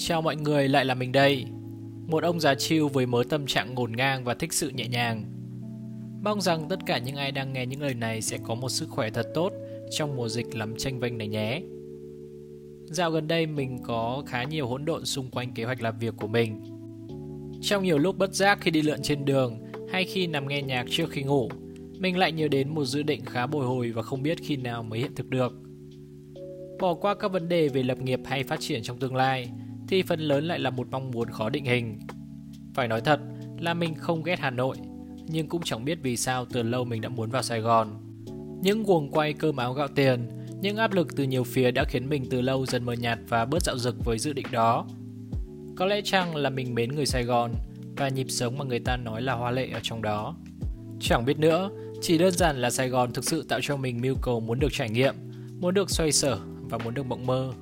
Chào mọi người, lại là mình đây. Một ông già chiêu với mớ tâm trạng ngổn ngang và thích sự nhẹ nhàng. Mong rằng tất cả những ai đang nghe những lời này sẽ có một sức khỏe thật tốt trong mùa dịch lắm tranh vênh này nhé. Dạo gần đây mình có khá nhiều hỗn độn xung quanh kế hoạch làm việc của mình. Trong nhiều lúc bất giác khi đi lượn trên đường hay khi nằm nghe nhạc trước khi ngủ, mình lại nhớ đến một dự định khá bồi hồi và không biết khi nào mới hiện thực được. Bỏ qua các vấn đề về lập nghiệp hay phát triển trong tương lai, thì phần lớn lại là một mong muốn khó định hình. Phải nói thật là mình không ghét Hà Nội, nhưng cũng chẳng biết vì sao từ lâu mình đã muốn vào Sài Gòn. Những guồng quay cơm áo gạo tiền, những áp lực từ nhiều phía đã khiến mình từ lâu dần mờ nhạt và bớt dạo dực với dự định đó. Có lẽ chăng là mình mến người Sài Gòn và nhịp sống mà người ta nói là hoa lệ ở trong đó. Chẳng biết nữa, chỉ đơn giản là Sài Gòn thực sự tạo cho mình mưu cầu muốn được trải nghiệm, muốn được xoay sở và muốn được mộng mơ.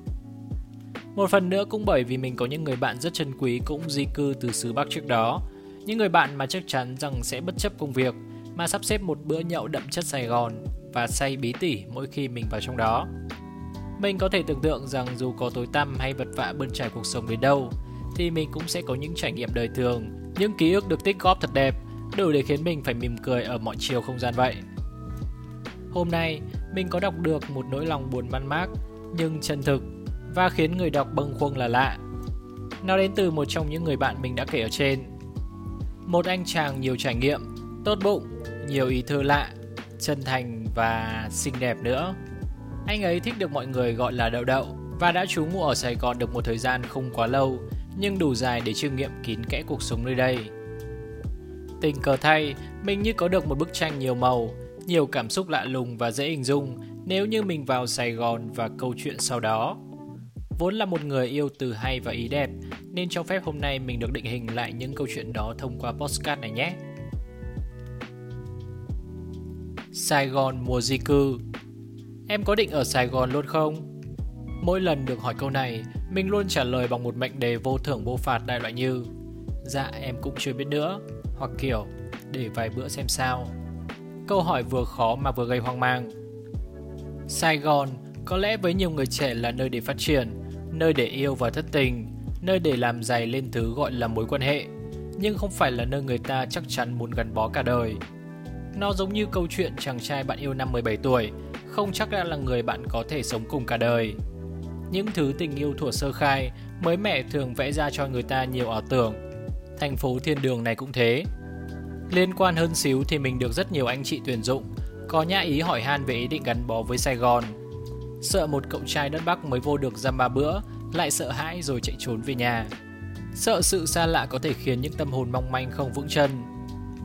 Một phần nữa cũng bởi vì mình có những người bạn rất chân quý cũng di cư từ xứ Bắc trước đó. Những người bạn mà chắc chắn rằng sẽ bất chấp công việc mà sắp xếp một bữa nhậu đậm chất Sài Gòn và say bí tỉ mỗi khi mình vào trong đó. Mình có thể tưởng tượng rằng dù có tối tăm hay vật vã bươn trải cuộc sống đến đâu, thì mình cũng sẽ có những trải nghiệm đời thường, những ký ức được tích góp thật đẹp, đủ để khiến mình phải mỉm cười ở mọi chiều không gian vậy. Hôm nay, mình có đọc được một nỗi lòng buồn man mác, nhưng chân thực và khiến người đọc bâng khuâng là lạ. Nó đến từ một trong những người bạn mình đã kể ở trên. Một anh chàng nhiều trải nghiệm, tốt bụng, nhiều ý thơ lạ, chân thành và xinh đẹp nữa. Anh ấy thích được mọi người gọi là đậu đậu và đã trú ngụ ở Sài Gòn được một thời gian không quá lâu nhưng đủ dài để chiêm nghiệm kín kẽ cuộc sống nơi đây. Tình cờ thay, mình như có được một bức tranh nhiều màu, nhiều cảm xúc lạ lùng và dễ hình dung nếu như mình vào Sài Gòn và câu chuyện sau đó. Vốn là một người yêu từ hay và ý đẹp, nên cho phép hôm nay mình được định hình lại những câu chuyện đó thông qua postcard này nhé. Sài Gòn mùa di cư Em có định ở Sài Gòn luôn không? Mỗi lần được hỏi câu này, mình luôn trả lời bằng một mệnh đề vô thưởng vô phạt đại loại như Dạ em cũng chưa biết nữa, hoặc kiểu để vài bữa xem sao. Câu hỏi vừa khó mà vừa gây hoang mang. Sài Gòn có lẽ với nhiều người trẻ là nơi để phát triển, nơi để yêu và thất tình, nơi để làm dày lên thứ gọi là mối quan hệ, nhưng không phải là nơi người ta chắc chắn muốn gắn bó cả đời. Nó giống như câu chuyện chàng trai bạn yêu năm 17 tuổi, không chắc đã là người bạn có thể sống cùng cả đời. Những thứ tình yêu thuở sơ khai, mới mẻ thường vẽ ra cho người ta nhiều ảo tưởng. Thành phố thiên đường này cũng thế. Liên quan hơn xíu thì mình được rất nhiều anh chị tuyển dụng, có nhã ý hỏi han về ý định gắn bó với Sài Gòn. Sợ một cậu trai đất Bắc mới vô được dăm ba bữa, lại sợ hãi rồi chạy trốn về nhà. Sợ sự xa lạ có thể khiến những tâm hồn mong manh không vững chân.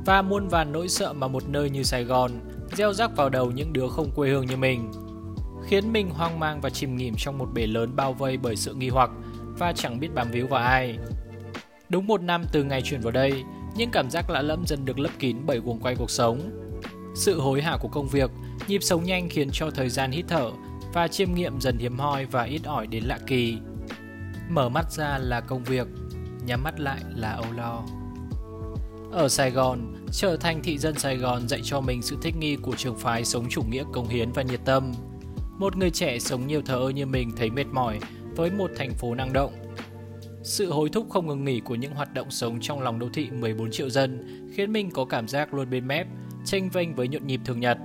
Và muôn vàn nỗi sợ mà một nơi như Sài Gòn gieo rắc vào đầu những đứa không quê hương như mình. Khiến mình hoang mang và chìm nghỉm trong một bể lớn bao vây bởi sự nghi hoặc và chẳng biết bám víu vào ai. Đúng một năm từ ngày chuyển vào đây, những cảm giác lạ lẫm dần được lấp kín bởi guồng quay cuộc sống. Sự hối hả của công việc, nhịp sống nhanh khiến cho thời gian hít thở và chiêm nghiệm dần hiếm hoi và ít ỏi đến lạ kỳ. Mở mắt ra là công việc, nhắm mắt lại là âu lo. Ở Sài Gòn, trở thành thị dân Sài Gòn dạy cho mình sự thích nghi của trường phái sống chủ nghĩa công hiến và nhiệt tâm. Một người trẻ sống nhiều thờ ơ như mình thấy mệt mỏi với một thành phố năng động. Sự hối thúc không ngừng nghỉ của những hoạt động sống trong lòng đô thị 14 triệu dân khiến mình có cảm giác luôn bên mép, tranh vênh với nhộn nhịp thường nhật.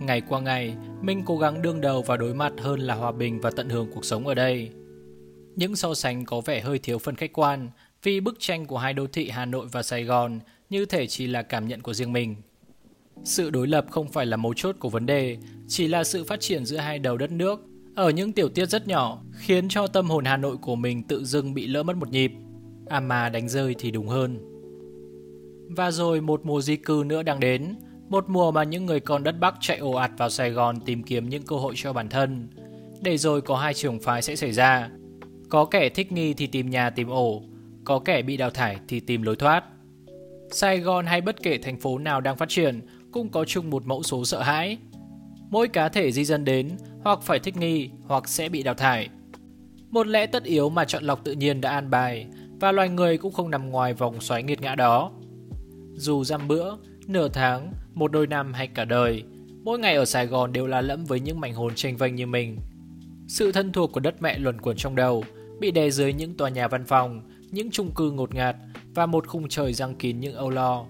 Ngày qua ngày, Minh cố gắng đương đầu và đối mặt hơn là hòa bình và tận hưởng cuộc sống ở đây. Những so sánh có vẻ hơi thiếu phần khách quan vì bức tranh của hai đô thị Hà Nội và Sài Gòn như thể chỉ là cảm nhận của riêng mình. Sự đối lập không phải là mấu chốt của vấn đề, chỉ là sự phát triển giữa hai đầu đất nước ở những tiểu tiết rất nhỏ khiến cho tâm hồn Hà Nội của mình tự dưng bị lỡ mất một nhịp. À mà đánh rơi thì đúng hơn. Và rồi một mùa di cư nữa đang đến, một mùa mà những người con đất Bắc chạy ồ ạt vào Sài Gòn tìm kiếm những cơ hội cho bản thân. Để rồi có hai trường phái sẽ xảy ra. Có kẻ thích nghi thì tìm nhà tìm ổ, có kẻ bị đào thải thì tìm lối thoát. Sài Gòn hay bất kể thành phố nào đang phát triển cũng có chung một mẫu số sợ hãi. Mỗi cá thể di dân đến hoặc phải thích nghi hoặc sẽ bị đào thải. Một lẽ tất yếu mà chọn lọc tự nhiên đã an bài và loài người cũng không nằm ngoài vòng xoáy nghiệt ngã đó. Dù dăm bữa, nửa tháng, một đôi năm hay cả đời, mỗi ngày ở Sài Gòn đều là lẫm với những mảnh hồn tranh vênh như mình. Sự thân thuộc của đất mẹ luẩn quẩn trong đầu, bị đè dưới những tòa nhà văn phòng, những chung cư ngột ngạt và một khung trời răng kín những âu lo.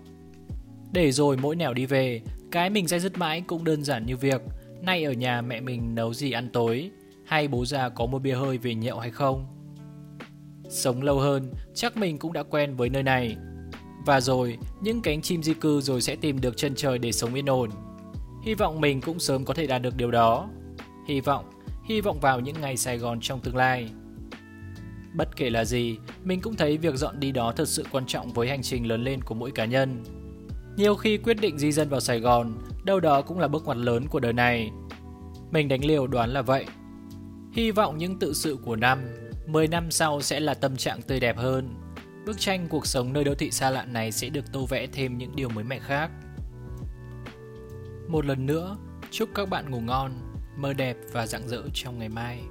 Để rồi mỗi nẻo đi về, cái mình dây dứt mãi cũng đơn giản như việc nay ở nhà mẹ mình nấu gì ăn tối, hay bố già có mua bia hơi về nhậu hay không. Sống lâu hơn, chắc mình cũng đã quen với nơi này. Và rồi, những cánh chim di cư rồi sẽ tìm được chân trời để sống yên ổn. Hy vọng mình cũng sớm có thể đạt được điều đó. Hy vọng, hy vọng vào những ngày Sài Gòn trong tương lai. Bất kể là gì, mình cũng thấy việc dọn đi đó thật sự quan trọng với hành trình lớn lên của mỗi cá nhân. Nhiều khi quyết định di dân vào Sài Gòn, đâu đó cũng là bước ngoặt lớn của đời này. Mình đánh liều đoán là vậy. Hy vọng những tự sự của năm, 10 năm sau sẽ là tâm trạng tươi đẹp hơn. Bức tranh cuộc sống nơi đô thị xa lạ này sẽ được tô vẽ thêm những điều mới mẻ khác. Một lần nữa, chúc các bạn ngủ ngon, mơ đẹp và rạng rỡ trong ngày mai.